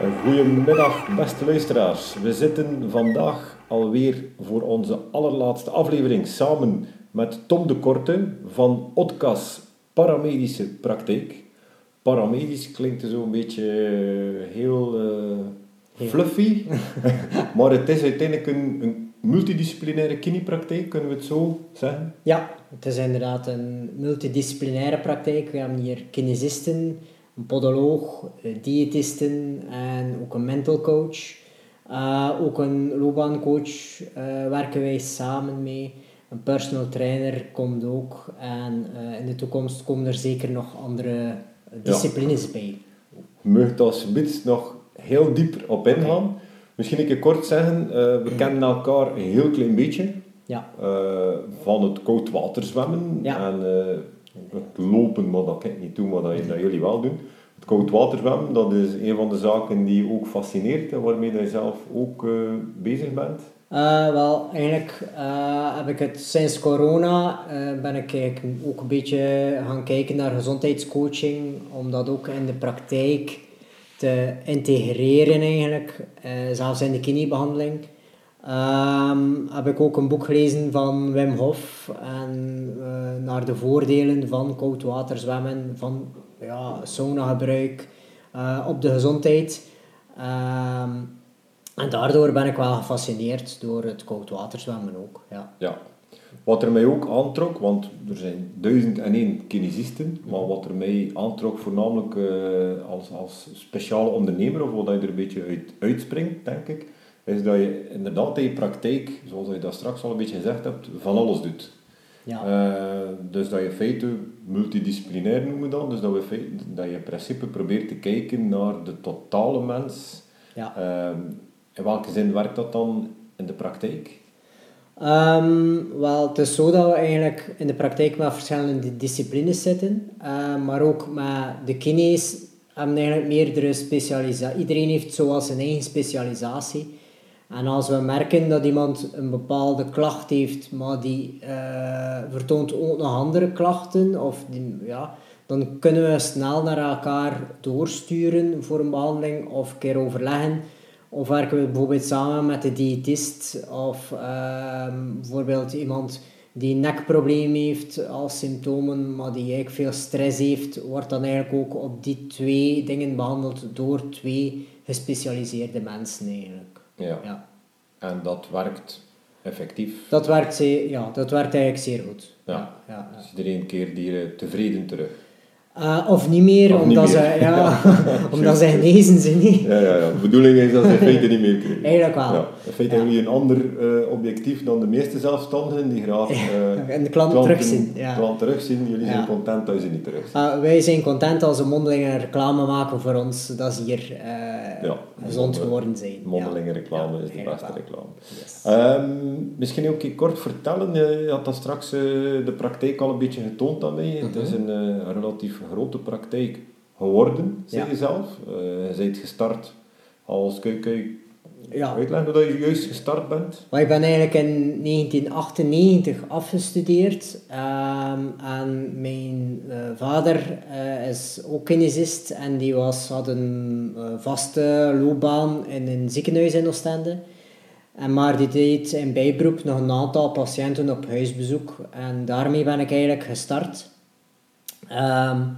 Goedemiddag, beste luisteraars. We zitten vandaag alweer voor onze allerlaatste aflevering samen met Tom de Korte van ODCAS Paramedische Praktijk. Paramedisch klinkt zo een beetje eh, heel uh, fluffy, maar het is uiteindelijk een, een multidisciplinaire kinepraktijk, kunnen we het zo zeggen? Ja, het is inderdaad een multidisciplinaire praktijk. We hebben hier kinesisten, een podoloog, eh, diëtisten en ook een mental coach. Uh, ook een loopbaancoach uh, werken wij samen mee. Een personal trainer komt ook. En in de toekomst komen er zeker nog andere disciplines ja. bij. Mag alsjeblieft nog heel diep op ingaan. Okay. Misschien een kort zeggen, we kennen elkaar een heel klein beetje. Ja. van het koud zwemmen ja. en het lopen, maar dat ik niet doen, maar dat, dat jullie wel doen. Het koudwaterzwemmen, dat is een van de zaken die je ook fascineert en waarmee je zelf ook uh, bezig bent. Uh, wel, eigenlijk uh, heb ik het sinds corona ben ik ook een beetje gaan kijken naar gezondheidscoaching, om dat ook in de praktijk te integreren eigenlijk, zelfs in de kinebehandeling. Um, heb ik ook een boek gelezen van Wim Hof en naar de voordelen van koudwaterzwemmen, van ja, sauna-gebruik uh, op de gezondheid. Um, en daardoor ben ik wel gefascineerd door het koudwaterzwemmen ook. Ja. ja. Wat er mij ook aantrok, want er zijn duizend en één kinesisten, maar wat er mij aantrok voornamelijk uh, als, als speciale ondernemer, of wat je er een beetje uit, uitspringt, denk ik, is dat je inderdaad in je praktijk, zoals je dat straks al een beetje gezegd hebt, van alles doet. Ja. Uh, dus dat je feiten multidisciplinair noemen dan, dus dat, we dat je in principe probeert te kijken naar de totale mens. Ja. Uh, in welke zin werkt dat dan in de praktijk? Um, wel, het is zo dat we eigenlijk in de praktijk met verschillende disciplines zitten, uh, maar ook met de kines hebben eigenlijk meerdere specialisaties. Iedereen heeft zoals zijn eigen specialisatie. En als we merken dat iemand een bepaalde klacht heeft, maar die uh, vertoont ook nog andere klachten, of die, ja, dan kunnen we snel naar elkaar doorsturen voor een behandeling of een keer overleggen. Of werken we bijvoorbeeld samen met de diëtist of uh, bijvoorbeeld iemand die een nekprobleem heeft als symptomen, maar die veel stress heeft, wordt dan eigenlijk ook op die twee dingen behandeld door twee gespecialiseerde mensen eigenlijk. Ja. ja. En dat werkt effectief? Dat werkt, ja, dat werkt eigenlijk zeer goed. Ja. ja, ja, ja. Dus iedereen keert hier tevreden terug? Uh, of niet meer, of omdat, niet Ze, ja, omdat ze genezen ze niet. Ja, ja, ja. De bedoeling is dat ze in feite niet meer krijgen. Eigenlijk wel. Ja. In feite hebben jullie een ander uh, objectief dan de meeste zelfstandigen die graag uh, en de klant terugzien. Ja. klant terugzien. Jullie zijn content dat ze niet terugzien. wij zijn content als ze mondelinge reclame maken voor ons, dat ze hier ja, gezond geworden zijn. Mondelinge reclame is de beste reclame. Yes. Um, misschien ook een kort vertellen, je had dat straks de praktijk al een beetje getoond aan mij. Mm -hmm. Het is een relatief grote praktijk geworden, zeg je zelf. Uh, je bent gestart als, kun je, kun je ja. uitleggen hoe je juist gestart bent? Maar ik ben eigenlijk in 1998 afgestudeerd um, en mijn uh, vader uh, is ook kinesist en die was, had een vaste loopbaan in een ziekenhuis in Oostende. En maar die deed in bijberoep nog een aantal patiënten op huisbezoek en daarmee ben ik eigenlijk gestart. Um,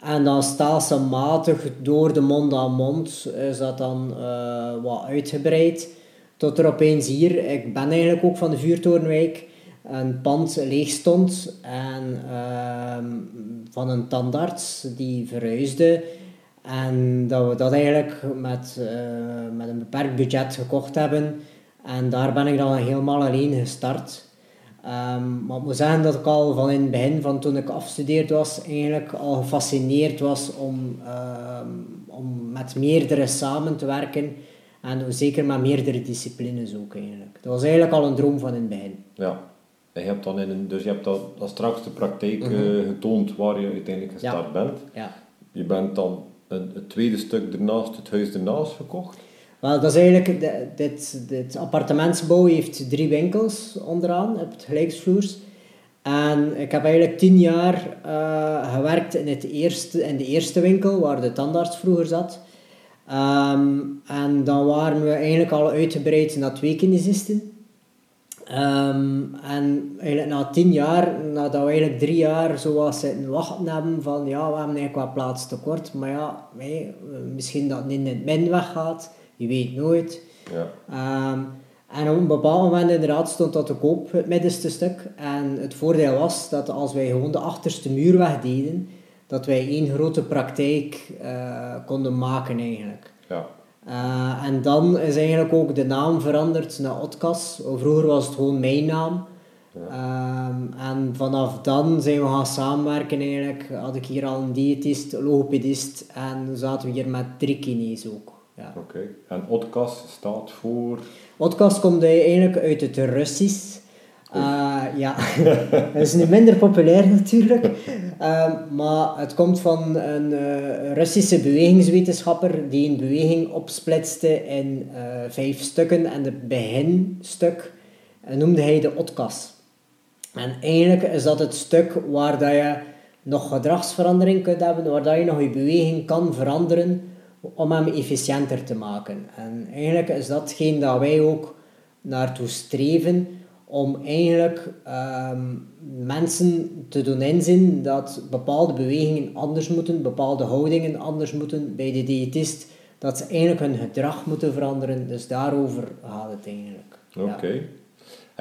en dan stelselmatig door de mond aan mond is dat dan uh, wat uitgebreid. Tot er opeens hier, ik ben eigenlijk ook van de Vuurtorenwijk, een pand leeg stond. En uh, van een tandarts die verhuisde. En dat we dat eigenlijk met, uh, met een beperkt budget gekocht hebben. En daar ben ik dan helemaal alleen gestart. Um, maar ik moet zeggen dat ik al van in het begin, van toen ik afgestudeerd was, eigenlijk al gefascineerd was om, um, om met meerdere samen te werken. En zeker met meerdere disciplines ook eigenlijk. Dat was eigenlijk al een droom van in het begin. Ja. En je hebt dan in een, dus je hebt dat, dat straks de praktijk mm -hmm. uh, getoond waar je uiteindelijk gestart ja. bent. Ja. Je bent dan een, het tweede stuk ernaast, het huis ernaast gekocht. Wel, dat is eigenlijk, dit, dit appartementsbouw heeft drie winkels onderaan, op het gelijksvloers. En ik heb eigenlijk tien jaar uh, gewerkt in, het eerste, in de eerste winkel, waar de tandarts vroeger zat. Ehm, en dan waren we eigenlijk al uitgebreid naar twee kinesisten. Ehm, en eigenlijk na tien jaar, nadat we eigenlijk drie jaar zo was zitten wachten hebben van ja, we hebben eigenlijk wat plaats tekort, maar ja, misschien dat het in het min weggaat, je weet nooit. Ja. Ehm, en op een bepaald moment inderdaad stond dat te koop, het middenste stuk. En het voordeel was dat als wij gewoon de achterste muur wegdeden, dat wij één grote praktijk uh, konden maken eigenlijk. Ja. Uh, en dan is eigenlijk ook de naam veranderd naar Otkas. Vroeger was het gewoon mijn naam. Ja. Um, en vanaf dan zijn we gaan samenwerken eigenlijk. Had ik hier al een diëtist, logopedist en zaten we hier met drie kines ook. Ja. Oké, en Otkas staat voor? Otkas komt eigenlijk uit het Russisch. Uh, ja, dat is nu minder populair natuurlijk. Uh, maar het komt van een uh, Russische bewegingswetenschapper die een beweging opsplitste in eh, vijf stukken. En het beginstuk noemde hij de otkas. En eigenlijk is dat het stuk waar dat je nog gedragsverandering kunt hebben, waar dat je nog je beweging kan veranderen om hem efficiënter te maken. En eigenlijk is datgene dat wij ook naartoe streven om eigenlijk ehm, mensen te doen inzien dat bepaalde bewegingen anders moeten, bepaalde houdingen anders moeten bij de diëtist, dat ze eigenlijk hun gedrag moeten veranderen. Dus daarover gaat het eigenlijk. Oké.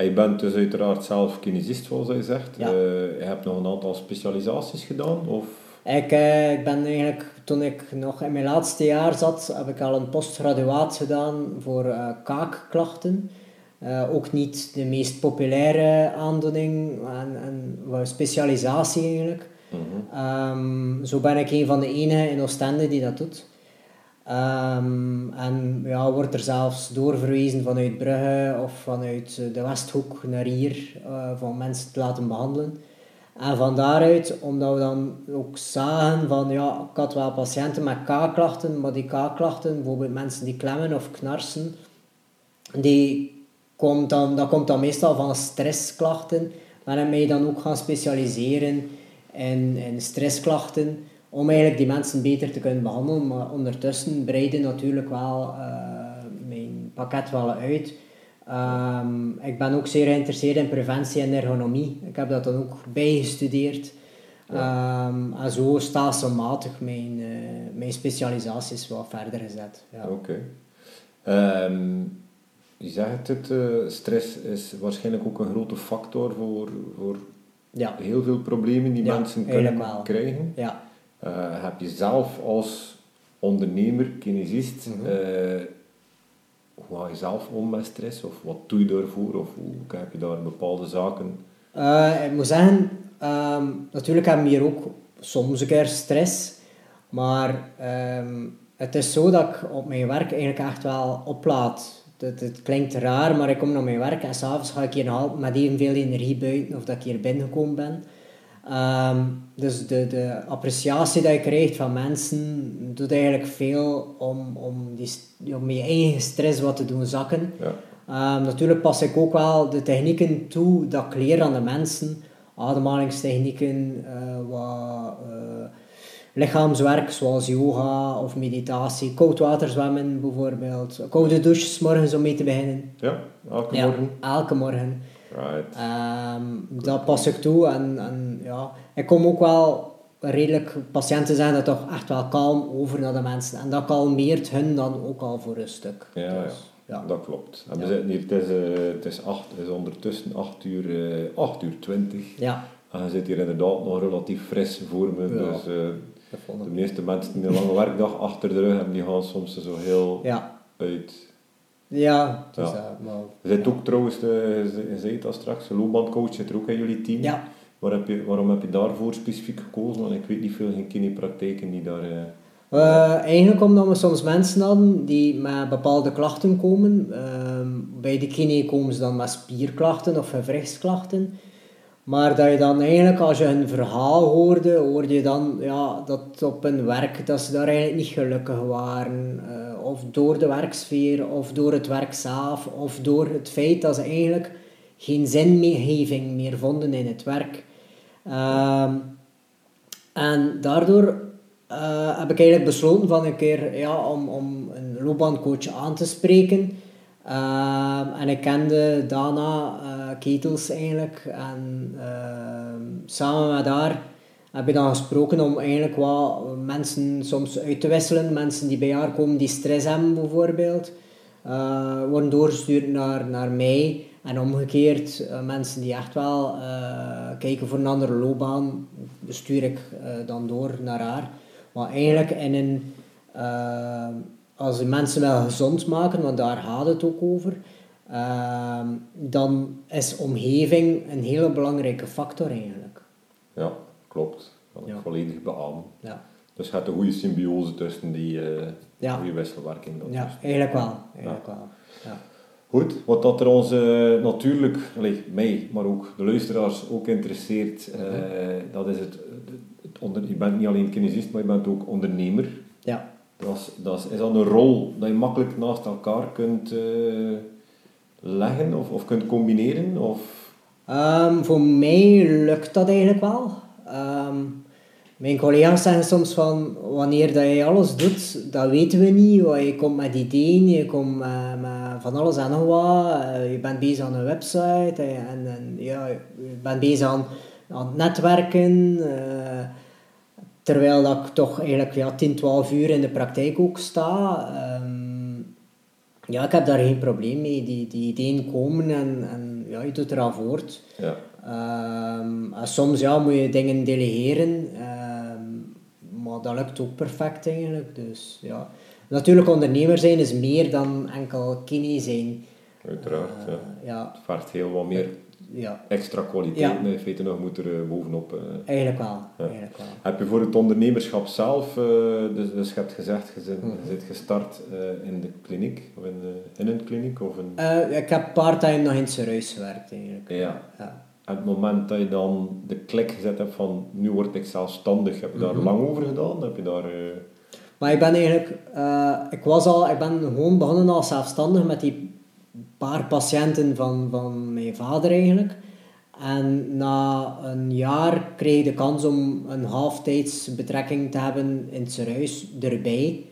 Je bent dus uiteraard zelf kinesist, zoals je zegt. Ja. Uh, je hebt nog een aantal specialisaties gedaan? Of? Ik, uh, ik ben eigenlijk, toen ik nog in mijn laatste jaar zat, heb ik al een postgraduaat gedaan voor uh, kaakklachten. Uh, ook niet de meest populaire aandoening en, en specialisatie eigenlijk. Mhm. Ehm, zo ben ik een van de enigen in Oostende die dat doet. Um, en ja, wordt er zelfs doorverwezen vanuit Brugge of vanuit de Westhoek naar hier uh, van mensen te laten behandelen. En van daaruit, omdat we dan ook zagen van ja, ik had wel patiënten met kaakklachten, maar die kaakklachten, bijvoorbeeld mensen die klemmen of knarsen, die komt dan, dat komt dan meestal van stressklachten. Maar dan ben je dan ook gaan specialiseren in, in stressklachten om eigenlijk die mensen beter te kunnen behandelen. Maar ondertussen breiden natuurlijk wel uh, mijn pakket wel uit. Um, ik ben ook zeer geïnteresseerd in preventie en ergonomie. Ik heb dat dan ook bijgestudeerd. Ja. Um, en zo stelselmatig mijn, uh, mijn specialisaties wat verder gezet. Ja. Oké. Okay. Um, ehm, je zegt het, uh, stress is waarschijnlijk ook een grote factor voor, voor ja. heel veel problemen die mensen kunnen krijgen. Ja. Uh, heb je zelf als ondernemer, kinesist, mm -hmm. Uh, hoe ga je zelf om met stress? Of wat doe je daarvoor? Of hoe heb je daar bepaalde zaken? ik moet zeggen, um, natuurlijk hebben we hier ook soms een keer stress. Maar um, het is zo dat ik op mijn werk eigenlijk echt wel oplaad het, het, klinkt raar, maar ik kom naar mijn werk en s'avonds ga ik hier met evenveel energie buiten of dat ik hier binnengekomen ben. Um, dus de, de appreciatie die je krijgt van mensen doet eigenlijk veel om, om, die, om je eigen stress wat te doen zakken. Ja. Um, natuurlijk pas ik ook wel de technieken toe dat ik leer aan de mensen. Ademhalingstechnieken, uh, wat... Uh, lichaamswerk zoals yoga of meditatie, koud water zwemmen bijvoorbeeld, koude douches morgens om mee te beginnen. Ja, elke morgen? elke morgen. Right. Um, dat pas ik toe en, en ja, ik kom ook wel redelijk, patiënten zijn dat toch echt wel kalm over naar de mensen en dat kalmeert hun dan ook al voor een stuk. Ja, dus, ja. dat klopt. En we zitten hier, het is, uh, het is, acht, het is ondertussen 8 uur, uh, eh, 8 uur 20. Ja. En je zit hier inderdaad nog relatief fris voor me, dus... Uh, de meeste mensen die een lange werkdag achter de rug hebben, die gaan soms zo heel ja. uit. Ja, dus, ja. maar, je zit ook trouwens, je zei het al straks, een loopbandcoach zit er ook in jullie team. Ja. Waar heb je, waarom heb je daarvoor specifiek gekozen? Want ik weet niet veel geen kinepraktijken die daar... Uh, uh, eigenlijk omdat we soms mensen hadden die met bepaalde klachten komen. Uh, bij de kine komen ze dan met spierklachten of gewrichtsklachten. Maar dat je dan eigenlijk, als je een verhaal hoorde, hoorde je dan ja, dat op hun werk, dat ze daar eigenlijk niet gelukkig waren. Uh, of door de werksfeer, of door het werk zelf, of door het feit dat ze eigenlijk geen zingeving meer vonden in het werk. Uh, en daardoor eh, heb ik eigenlijk besloten van een keer ja, om, om een loopbaancoach aan te spreken. Ehm, en ik kende Dana uh, Ketels eigenlijk. En ehm, samen met haar heb ik dan gesproken om eigenlijk wat mensen soms uit te wisselen. Mensen die bij haar komen die stress hebben bijvoorbeeld. Uh, worden doorgestuurd naar, naar mij. En omgekeerd, uh, mensen die echt wel kijken voor een andere loopbaan, stuur ik dan door naar haar. Maar eigenlijk in een als je mensen wel gezond maken, want daar gaat het ook over, dan is omgeving een hele belangrijke factor eigenlijk. Ja, klopt. Dat ik volledig beamen. Ja. Dus gaat een goede symbiose tussen die, uh, ja. goede wisselwerking. ja, dus. eigenlijk wel. Eigenlijk wel. Ja. Goed, wat dat er ons uh, natuurlijk, allez, mij, maar ook de luisteraars ook interesseert, uh, dat is het, het onder, je bent niet alleen kinesist, maar je bent ook ondernemer. Ja. Dat is, dat is, is dat een rol dat je makkelijk naast elkaar kunt uh, leggen of, of kunt combineren? Of? Um, voor mij lukt dat eigenlijk wel. Um, mijn collega's zeggen soms van wanneer dat je alles doet, dat weten we niet. Je komt met ideeën, je komt met, van alles en nog wat. Uh, je bent bezig aan een website en, en ja, je bent bezig aan, het netwerken. Uh, Terwijl dat ik toch eigenlijk ja, 10, 12 uur in de praktijk ook sta. Um, ja, ik heb daar geen probleem mee. Die, die ideeën komen en, en ja, je doet eraan voort. Ja. Um, en soms ja, moet je dingen delegeren. Um, maar dat lukt ook perfect eigenlijk. Dus, ja. Natuurlijk, ondernemer zijn is meer dan enkel kine zijn. Uiteraard, uh, ja. ja. Het vergt heel wat meer ja. extra kwaliteit ja. in feite nog moet er uh, bovenop. Uh, eigenlijk, wel. eigenlijk wel. Heb je voor het ondernemerschap zelf, uh, dus, dus je hebt gezegd, je bent, mm. je gestart in de kliniek, of in, de, in een kliniek? Of in... ik heb part-time nog in Serieus gewerkt eigenlijk. Ja. ja. En het moment dat je dan de klik gezet hebt van nu word ik zelfstandig, heb je daar mm -hmm. lang over gedaan? Heb je daar... Maar ik ben eigenlijk, ik was al, ik ben gewoon begonnen als zelfstandig met die paar patiënten van, van mijn vader eigenlijk. En na een jaar kreeg ik de kans om een halftijds betrekking te hebben in het ziekenhuis erbij.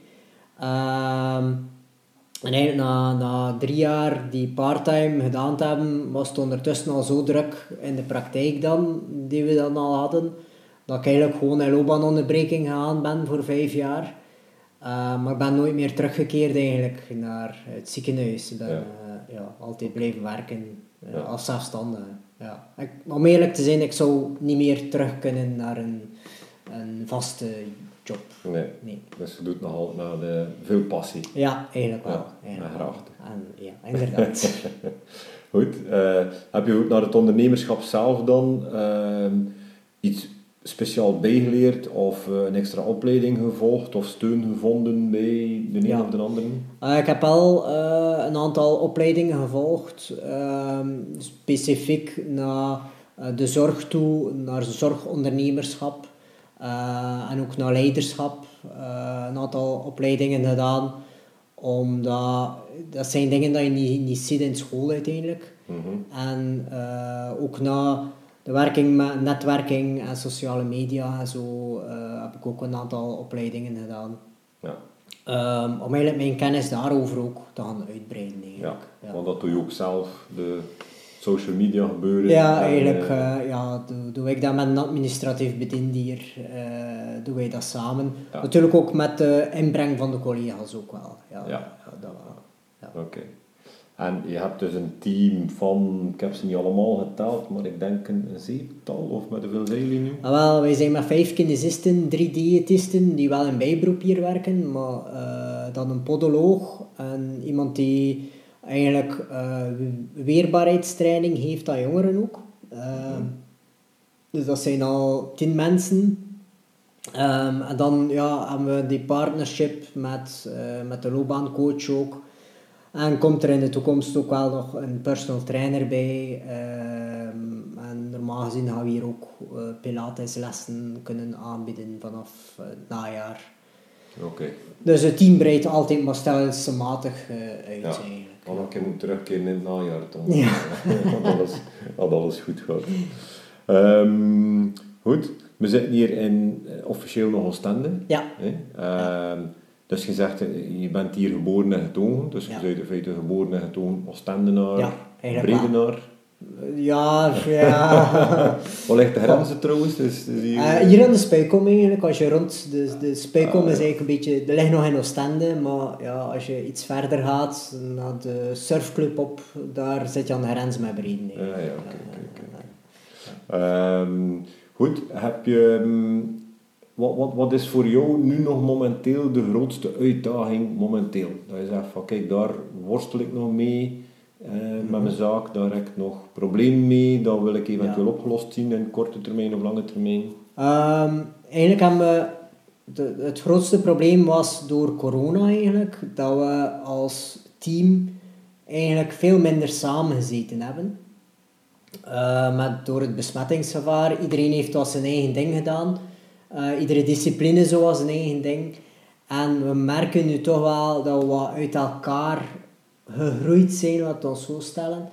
Um, en eigenlijk na, na drie jaar die parttime gedaan te hebben, was het ondertussen al zo druk in de praktijk dan, die we dan al hadden, dat ik eigenlijk gewoon in loopbaanonderbreking gegaan ben voor vijf jaar. Uh, maar ik ben nooit meer teruggekeerd eigenlijk naar het ziekenhuis. Ik ben ja. Uh, ja, altijd blijven werken uh, ja. als zelfstandige. Ja. Ik, om eerlijk te zijn, ik zou niet meer terug kunnen naar een, een vaste job. Nee. nee. Dus je doet nogal naar de, veel passie. Ja, eigenlijk wel. Ja, eigenlijk graag. En, ja, inderdaad. Goed. heb je ook naar het ondernemerschap zelf dan ehm, iets speciaal bijgeleerd of uh, een extra opleiding gevolgd of steun gevonden bij de een of de andere? Uh, ik heb al uh, een aantal opleidingen gevolgd, ehm, specifiek naar de zorg toe, naar zorgondernemerschap en ook naar leiderschap. een aantal opleidingen gedaan, omdat dat zijn dingen die je niet, niet ziet in school uiteindelijk. Mm -hmm. En ook na de werking met netwerking en sociale media en zo uh, heb ik ook een aantal opleidingen gedaan. Ja. Um, om eigenlijk mijn kennis daarover ook te gaan uitbreiden. Ja, ja, want dat doe je ook zelf, de social media gebeuren. Ja, eigenlijk uh, ja, doe, doe ik dat met een administratief bediendier, uh, doen wij dat samen. Natuurlijk ook met de inbreng van de collega's ook wel. Ja, ja. dat Ja. Oké. En je hebt dus een team van, ik heb ze niet allemaal geteld, maar ik denk een, zeeptal of met hoeveel zijn jullie nu? Ah, wel, wij zijn met vijf kinesisten, drie diëtisten die wel in bijberoep hier werken, maar uh, dan een podoloog en iemand die eigenlijk uh, weerbaarheidstraining heeft aan jongeren ook. Uh, Dus dat zijn al tien mensen. Um, en dan ja, hebben we die partnership met, met de loopbaancoach ook. En komt er in de toekomst ook wel nog een personal trainer bij. Um, en normaal gezien gaan we hier ook uh, pilateslessen kunnen aanbieden vanaf het najaar. Oké. Dus het team breidt altijd maar stelselmatig uit ja. Dan keer moet terugkeren in het najaar dan. Ja. dat, alles, alles goed gaat. Um, goed. we zitten hier in uh, officieel nog Oostende. Ja. Hè? Ehm, dus je zegt, eh, je bent hier geboren en getogen, dus je bent in feite geboren en getogen Oostendenaar, Ja, Bredenaar. Ja, ja. Wat ligt de grenzen trouwens? Dus, dus hier, Eh, hier aan de Spijkom eigenlijk, als je rond de, de Spijkom Ah, ja. is eigenlijk een beetje, er ligt nog in Oostende, maar ja, als je iets verder gaat, naar de surfclub op, daar zit je aan de grens met Breden. Ja, eigenlijk. ja, oké. Ehm, goed, heb je... ehm, wat, wat, wat is voor jou nu nog momenteel de grootste uitdaging momenteel? Dat je zegt van kijk, daar worstel ik nog mee eh, met mijn zaak, daar heb ik nog problemen mee, dat wil ik eventueel Ja. opgelost zien in korte termijn of lange termijn. Ehm, eigenlijk hebben we, de, het grootste probleem was door corona eigenlijk, dat we als team eigenlijk veel minder samengezeten hebben. Met, door het besmettingsgevaar, iedereen heeft wat zijn eigen ding gedaan. Eh, iedere discipline zo was zijn eigen ding. En we merken nu toch wel dat we wat uit elkaar gegroeid zijn, we ons zo stellen.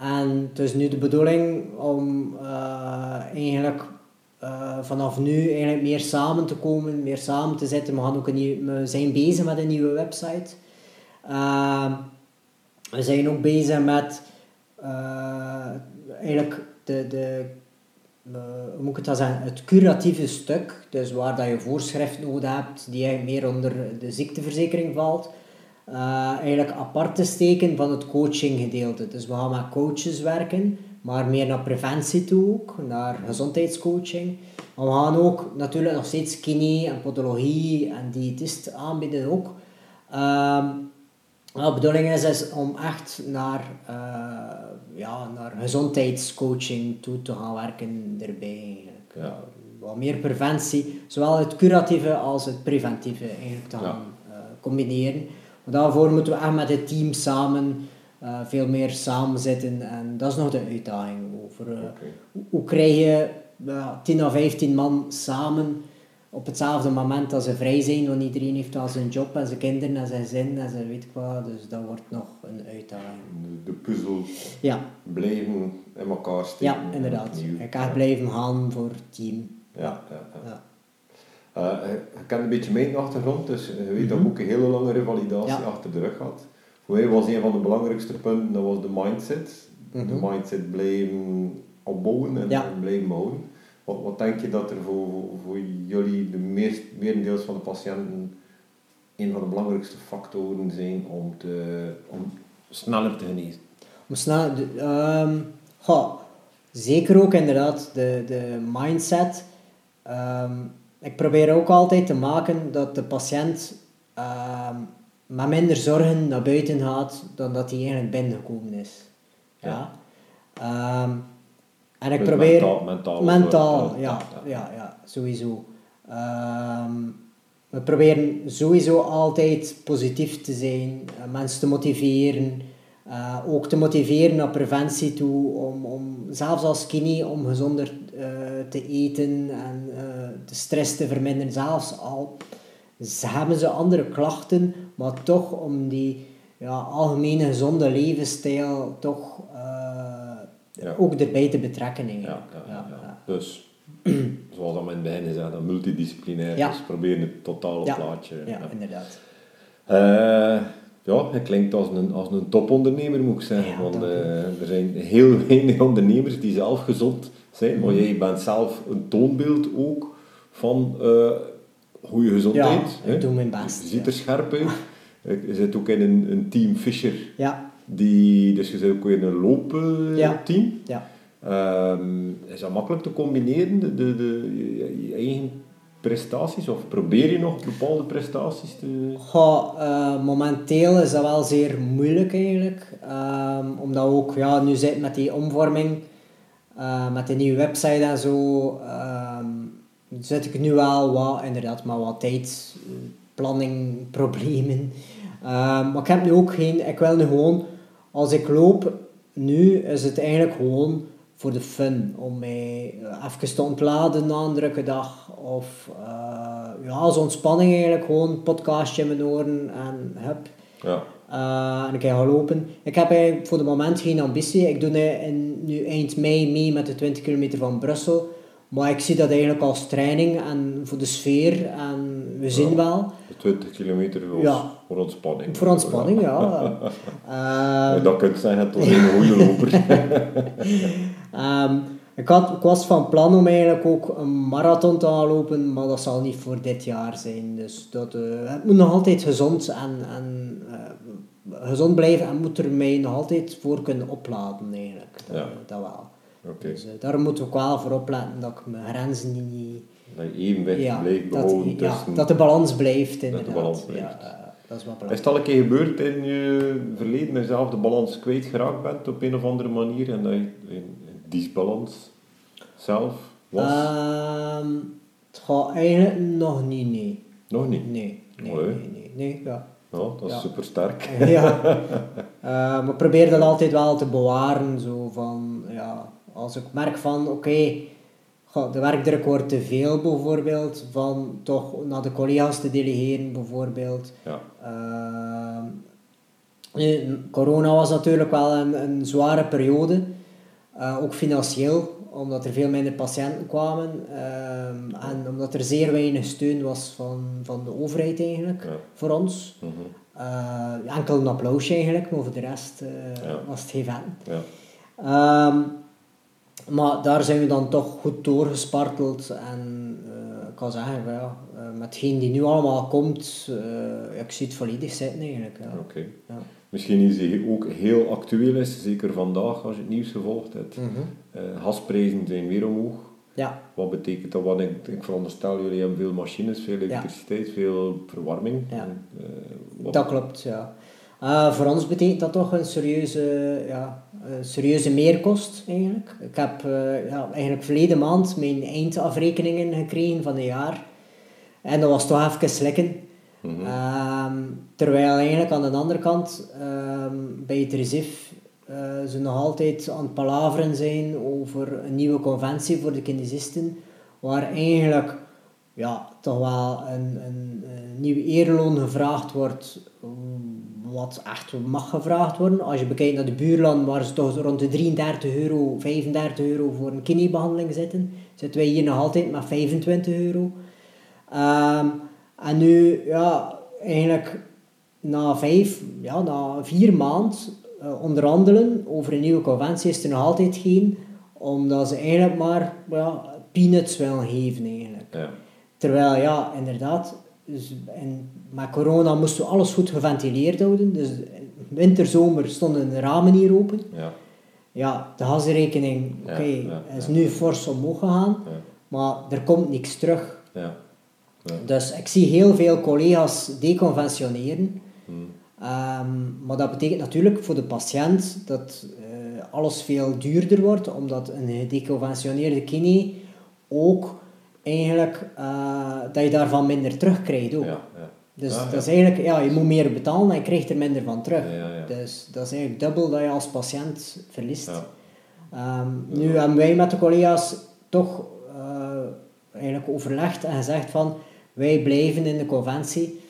En het is nu de bedoeling om eh, eigenlijk eh, vanaf nu eigenlijk meer samen te komen, meer samen te zitten. We, gaan ook een nieuw, we zijn bezig met een nieuwe website. Ehm, we zijn ook bezig met eh, eigenlijk de, de eh, hoe moet ik zeggen, het curatieve stuk, dus waar dat je voorschrift nodig hebt, die meer onder de ziekteverzekering valt, eh, eigenlijk apart te steken van het coachinggedeelte. Dus we gaan met coaches werken, maar meer naar preventie toe ook, naar gezondheidscoaching. Maar we gaan ook natuurlijk nog steeds kine en podologie en diëtist aanbieden ook. Nou, de bedoeling is, is om echt naar, eh, ja, naar gezondheidscoaching toe te gaan werken erbij eigenlijk. Ja. Wat meer preventie, zowel het curatieve als het preventieve eigenlijk te gaan eh, combineren. Maar daarvoor moeten we echt met het team samen eh, veel meer samen zitten en dat is nog de uitdaging. Over, eh, hoe, hoe krijg je ja, 10 of 15 man samen op hetzelfde moment dat ze vrij zijn, want iedereen heeft wel zijn job en zijn kinderen en zijn zin en zijn weet ik wat, dus dat wordt nog een uitdaging. De, de puzzel Ja, blijven in elkaar steken. ja inderdaad. ga blijven gaan voor het team. Ja, ja, Eh, je, je kent een beetje mijn achtergrond, dus je weet dat ik ook een hele lange revalidatie Ja. achter de rug had. Voor mij was een van de belangrijkste punten, dat was de mindset. De Mhm. mindset blijven opbouwen en, Ja. en blijven houden. Wat, wat denk je dat er voor, voor jullie, de meest, merendeels van de patiënten, een van de belangrijkste factoren zijn om, te, om sneller te genezen? Om snel, de- ehm, zeker ook inderdaad de, de mindset. Ehm, ik probeer ook altijd te maken dat de patiënt ehm, met minder zorgen naar buiten gaat dan dat hij eigenlijk binnengekomen is. Ja. Ehm, en ik Dus probeer... mentaal- mentaal Mentaal, ja, ja, ja, ja, sowieso. Ehm, we proberen sowieso altijd positief te zijn, eh, mensen te motiveren. Eh, ook te motiveren naar preventie toe, om, om zelfs als kine om gezonder eh, te eten en eh, de stress te verminderen. Zelfs al ze hebben ze andere klachten, maar toch om die ja, algemene gezonde levensstijl toch Ja. ook erbij te betrekken Ja, eigenlijk. ja, ja. Dus, zoals we in het begin gezegd multidisciplinair. Dus proberen het totale plaatje. Ja, inderdaad. Ja, je klinkt als een, als een topondernemer, moet ik zeggen. Ja, want eh, er zijn heel weinig ondernemers die zelf gezond zijn. Maar jij bent zelf een toonbeeld ook van eh goede gezondheid. Ja, ik doe mijn best, Je ziet er scherp uit. Eh, Je zit ook in een, een team Fischer. Ja, Die, dus je zit ook in een loopteam. Ja. team. ja. Ehm, is dat makkelijk te combineren, de, de, de, je, je eigen prestaties? Of probeer je nog bepaalde prestaties te... Goh, eh, momenteel is dat wel zeer moeilijk eigenlijk. Ehm, omdat ook ja, nu zitten met die omvorming, eh, met de nieuwe website en zo, ehm, zit ik nu wel wat, inderdaad, maar wat tijd, eh, planning, problemen. Ehm, maar ik heb nu ook geen, ik wil nu gewoon, als ik loop, nu is het eigenlijk gewoon voor de fun. Om mij eh, even te ontladen na een drukke dag. Of eh, ja, als ontspanning eigenlijk gewoon een podcastje in mijn oren en hup. Ja. Eh, en ik ga lopen. Ik heb eigenlijk voor het moment geen ambitie. Ik doe nu eind mei mee met de 20 kilometer van Brussel. Maar ik zie dat eigenlijk als training en voor de sfeer en we zien wel. 20 kilometer voor, Ja. voor ontspanning. Voor ontspanning, ja. Ja, Ehm, dat kunt zeggen tot een goede loper. Ehm, ik, had, ik was van plan om eigenlijk ook een marathon te gaan lopen, maar dat zal niet voor dit jaar zijn. Dus dat, eh, het moet nog altijd gezond en, en eh, gezond blijven en moet er mij nog altijd voor kunnen opladen eigenlijk. Dat, Ja. dat wel. Oké. Dus, eh, daar moet ik ook wel voor opletten dat ik mijn grenzen niet... Dat je evenwicht Ja, blijft dat, behouden ja, tussen... dat de balans blijft inderdaad. balans blijft. Ja, eh, dat is wel Is belangrijk. het al een keer gebeurd in je verleden dat je zelf de balans kwijtgeraakt bent op een of andere manier en dat je in disbalans zelf was? Ehm, het gaat eigenlijk nog niet, nee. Nog niet? Nee, nee, nee, nee, nee, ja. Dat is Ja. super sterk. ja. Eh, maar ik probeer dat altijd wel te bewaren. Zo van, ja, als ik merk van, oké, goh, de werkdruk wordt te veel bijvoorbeeld, van toch naar de collega's te delegeren bijvoorbeeld. Ja, Ehm, nu, corona was natuurlijk wel een, een zware periode, eh, ook financieel, omdat er veel minder patiënten kwamen ehm, en omdat er zeer weinig steun was van, van de overheid eigenlijk Ja. voor ons. mhm, Eh, enkel een applausje eigenlijk, maar voor de rest eh, Ja. was het geen vent. ja. Ehm, maar daar zijn we dan toch goed doorgesparteld en eh, ik kan zeggen, ja, eh, met hetgeen die nu allemaal komt, eh, ja, ik zie het volledig zitten eigenlijk. Ja. Oké. Ja. Misschien iets die ook heel actueel is, zeker vandaag als je het nieuws gevolgd hebt. Gasprijzen zijn weer omhoog. ja, Wat betekent dat? Want ik, ik veronderstel, jullie hebben veel machines, veel elektriciteit, veel verwarming. Ja. En, dat klopt, ja. Voor ons betekent dat toch een serieuze, ja, een serieuze meerkost eigenlijk. Ik heb eh, ja, eigenlijk verleden maand mijn eindafrekeningen gekregen van het jaar. En dat was toch even slikken. Mhm. Ehm, terwijl eigenlijk aan de andere kant ehm, bij het RISIF eh, ze nog altijd aan het palaveren zijn over een nieuwe conventie voor de kinesisten, waar eigenlijk ja, toch wel een, een, een nieuw eerloon gevraagd wordt, wat echt mag gevraagd worden. Als je bekijkt naar de buurlanden, waar ze toch rond de 33 euro, 35 euro voor een kinebehandeling zitten, zitten wij hier nog altijd met 25 euro. Ehm, en nu, ja, eigenlijk na vijf, ja, na vier maanden eh, onderhandelen over een nieuwe conventie is er nog altijd geen, omdat ze eigenlijk maar ja, peanuts willen geven eigenlijk. Ja. Terwijl, ja, inderdaad, dus in, met corona moesten we alles goed geventileerd houden. Dus winter, zomer stonden de ramen hier open. Ja. Ja, de gasrekening, oké, ja, is nu fors omhoog gegaan, maar er komt niks terug. Dus ik zie heel veel collega's deconventioneren. Hmm. Ehm, maar dat betekent natuurlijk voor de patiënt dat eh, alles veel duurder wordt, omdat een gedeconventioneerde kine ook eigenlijk, eh, dat je daarvan minder terugkrijgt ook. Ja. Ja. Dus Ah, dat is eigenlijk, ja, je moet meer betalen en je krijgt er minder van terug. Dus dat is eigenlijk dubbel dat je als patiënt verliest. Ehm, nu hebben wij met de collega's toch eh, eigenlijk overlegd en gezegd van wij blijven in de conventie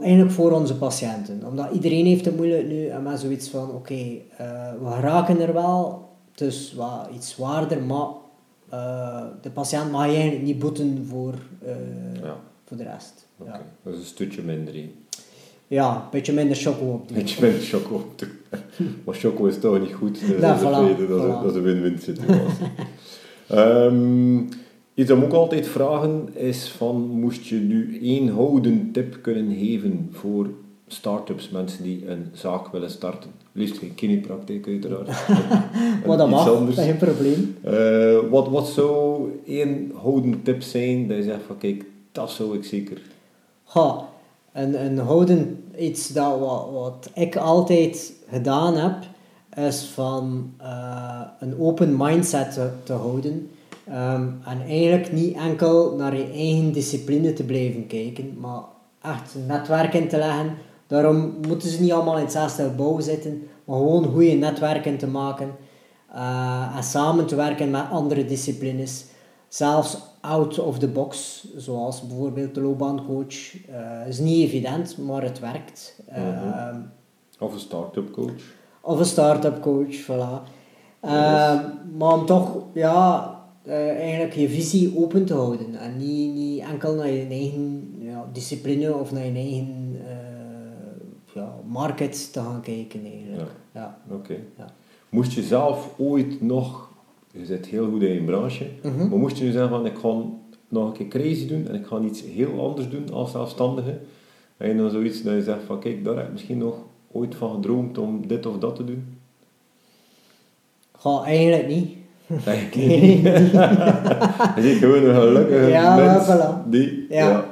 eigenlijk voor onze patiënten. Omdat iedereen heeft het moeilijk nu en met zoiets van oké, eh, we raken er wel, dus wat iets zwaarder, maar eh, de patiënt mag je eigenlijk niet boeten voor, eh, Ja. voor de rest. Oké. Ja. Dat is een stukje minder. ja, een beetje minder choco op doen. Beetje minder choco op doen. Maar choco is toch niet goed. Dat is, Ja, een voilà, dat is, een- dat is een win-win situatie. Ehm, iets dat we ook altijd vragen is van, moest je nu één houden tip kunnen geven voor start-ups, mensen die een zaak willen starten? Liefst geen kinepraktijk uiteraard. Maar dat mag, anders. dat is geen probleem. Eh, wat, wat zou één houden tip zijn dat je zegt van kijk, dat zou ik zeker... Ha, een, een houden, iets dat wat, wat ik altijd gedaan heb, is van eh, een open mindset te, te houden. Ehm, en eigenlijk niet enkel naar je eigen discipline te blijven kijken, maar echt een netwerk in te leggen. Daarom moeten ze niet allemaal in hetzelfde gebouw zitten, maar gewoon goede netwerken te maken. eh, en samen te werken met andere disciplines. Zelfs out of the box, zoals bijvoorbeeld de loopbaancoach. eh is niet evident, maar het werkt. Ehm, Of een start-up coach. of een start-up coach, voilà. Maar om toch, ja, eh, eigenlijk je visie open te houden. En niet, niet enkel naar je eigen ja, discipline of naar je eigen eh, ja, market te gaan kijken eigenlijk. Ja. Oké. Ja. Moest je zelf ooit nog, je zit heel goed in je branche, Mhm. maar moest je nu zeggen van ik ga nog een keer crazy doen en ik ga iets heel anders doen als zelfstandige, en je dan zoiets dat je zegt van kijk, daar heb ik misschien nog ooit van gedroomd om dit of dat te doen? Ga eigenlijk niet. Eigenlijk niet. je gewoon een gelukkige Ja, mens voilà. die... Ja. Ja.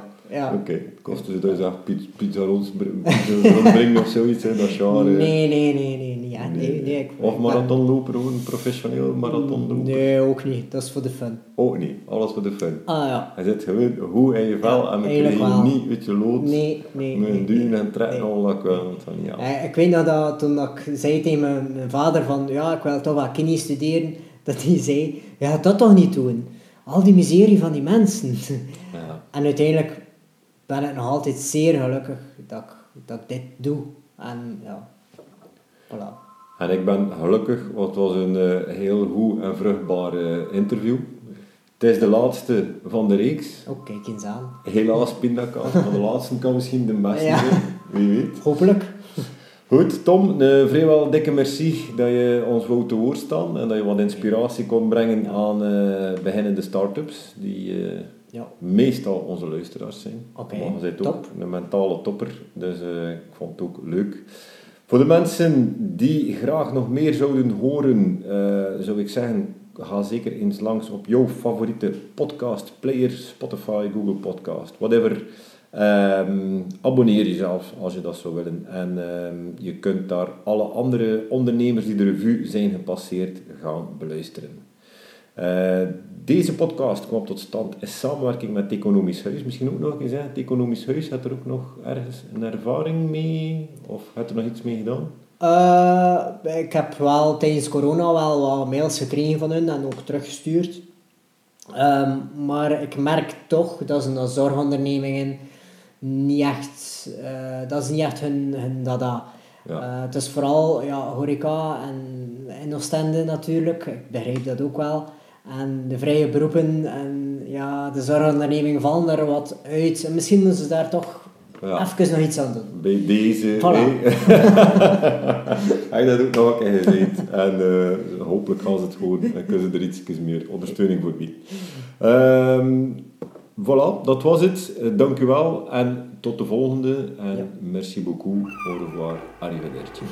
Oké, het kost dus dat je zegt pizza, pizza rondbrengen of zoiets, hè, dat genre... Nee, nee, nee, nee, hè. Nee, nee, ik- Of marathonloper, gewoon een professioneel ben- marathonloper. Nee, ook niet. Dat is voor de fun. Ook niet, alles voor de fun. Ah ja. Hij zit gewoon goed in je vel Ja, en eigenlijk krijgen wel. niet uit je lood Nee, nee. met nee, duwen nee. en trekken Nee. al dat wel van ja. Eh, Ik weet nog dat toen dat ik zei tegen mijn, mijn vader van ja, ik wil toch wel kine studeren, dat hij zei, ja, dat toch niet doen. Al die miserie van die mensen. Ja. En uiteindelijk ben ik nog altijd zeer gelukkig dat ik, dat ik dit doe. En ja, voilà. En ik ben gelukkig, want het was een eh, heel goed en vruchtbaar eh, interview. Het is de laatste van de reeks. Oh, kijk eens aan. Helaas pindakaas, maar de laatste kan misschien de beste Ja. zijn. Wie weet. Hopelijk. Goed, Tom, een vrijwel dikke merci dat je ons wou te woord staan en dat je wat inspiratie kon brengen aan beginnende start-ups, die Ja. meestal onze luisteraars zijn. Oké, maar je bent ook top. een mentale topper, dus eh, ik vond het ook leuk. Voor de mensen die graag nog meer zouden horen, eh, zou ik zeggen, ga zeker eens langs op jouw favoriete podcast player, Spotify, Google Podcast, whatever. Ehm, abonneer jezelf als je dat zou willen. En ehm, je kunt daar alle andere ondernemers die de revue zijn gepasseerd gaan beluisteren. Eh, deze podcast kwam tot stand in samenwerking met het Economisch Huis. Misschien ook nog eens, hè? het Economisch Huis, had er ook nog ergens een ervaring mee? Of had er nog iets mee gedaan? Eh, ik heb wel tijdens corona wel wat mails gekregen van hun en ook teruggestuurd. Ehm, maar ik merk toch dat ze naar zorgondernemingen niet echt, eh, dat is niet echt hun, hun dada. Ja. Het is vooral ja, horeca en in Oostende natuurlijk, ik begrijp dat ook wel. En de vrije beroepen en ja, de zorgondernemingen vallen er wat uit. En misschien moeten ze daar toch Ja. even nog iets aan doen. Bij deze. Voilà. Heb je dat ook nog een keer gezegd. En eh, hopelijk gaan ze het gewoon en kunnen ze er iets meer ondersteuning voor bieden. Ehm, voilà, dat was het. Eh, dank u wel en tot de volgende. En Ja. merci beaucoup. Au revoir. Arrivederci.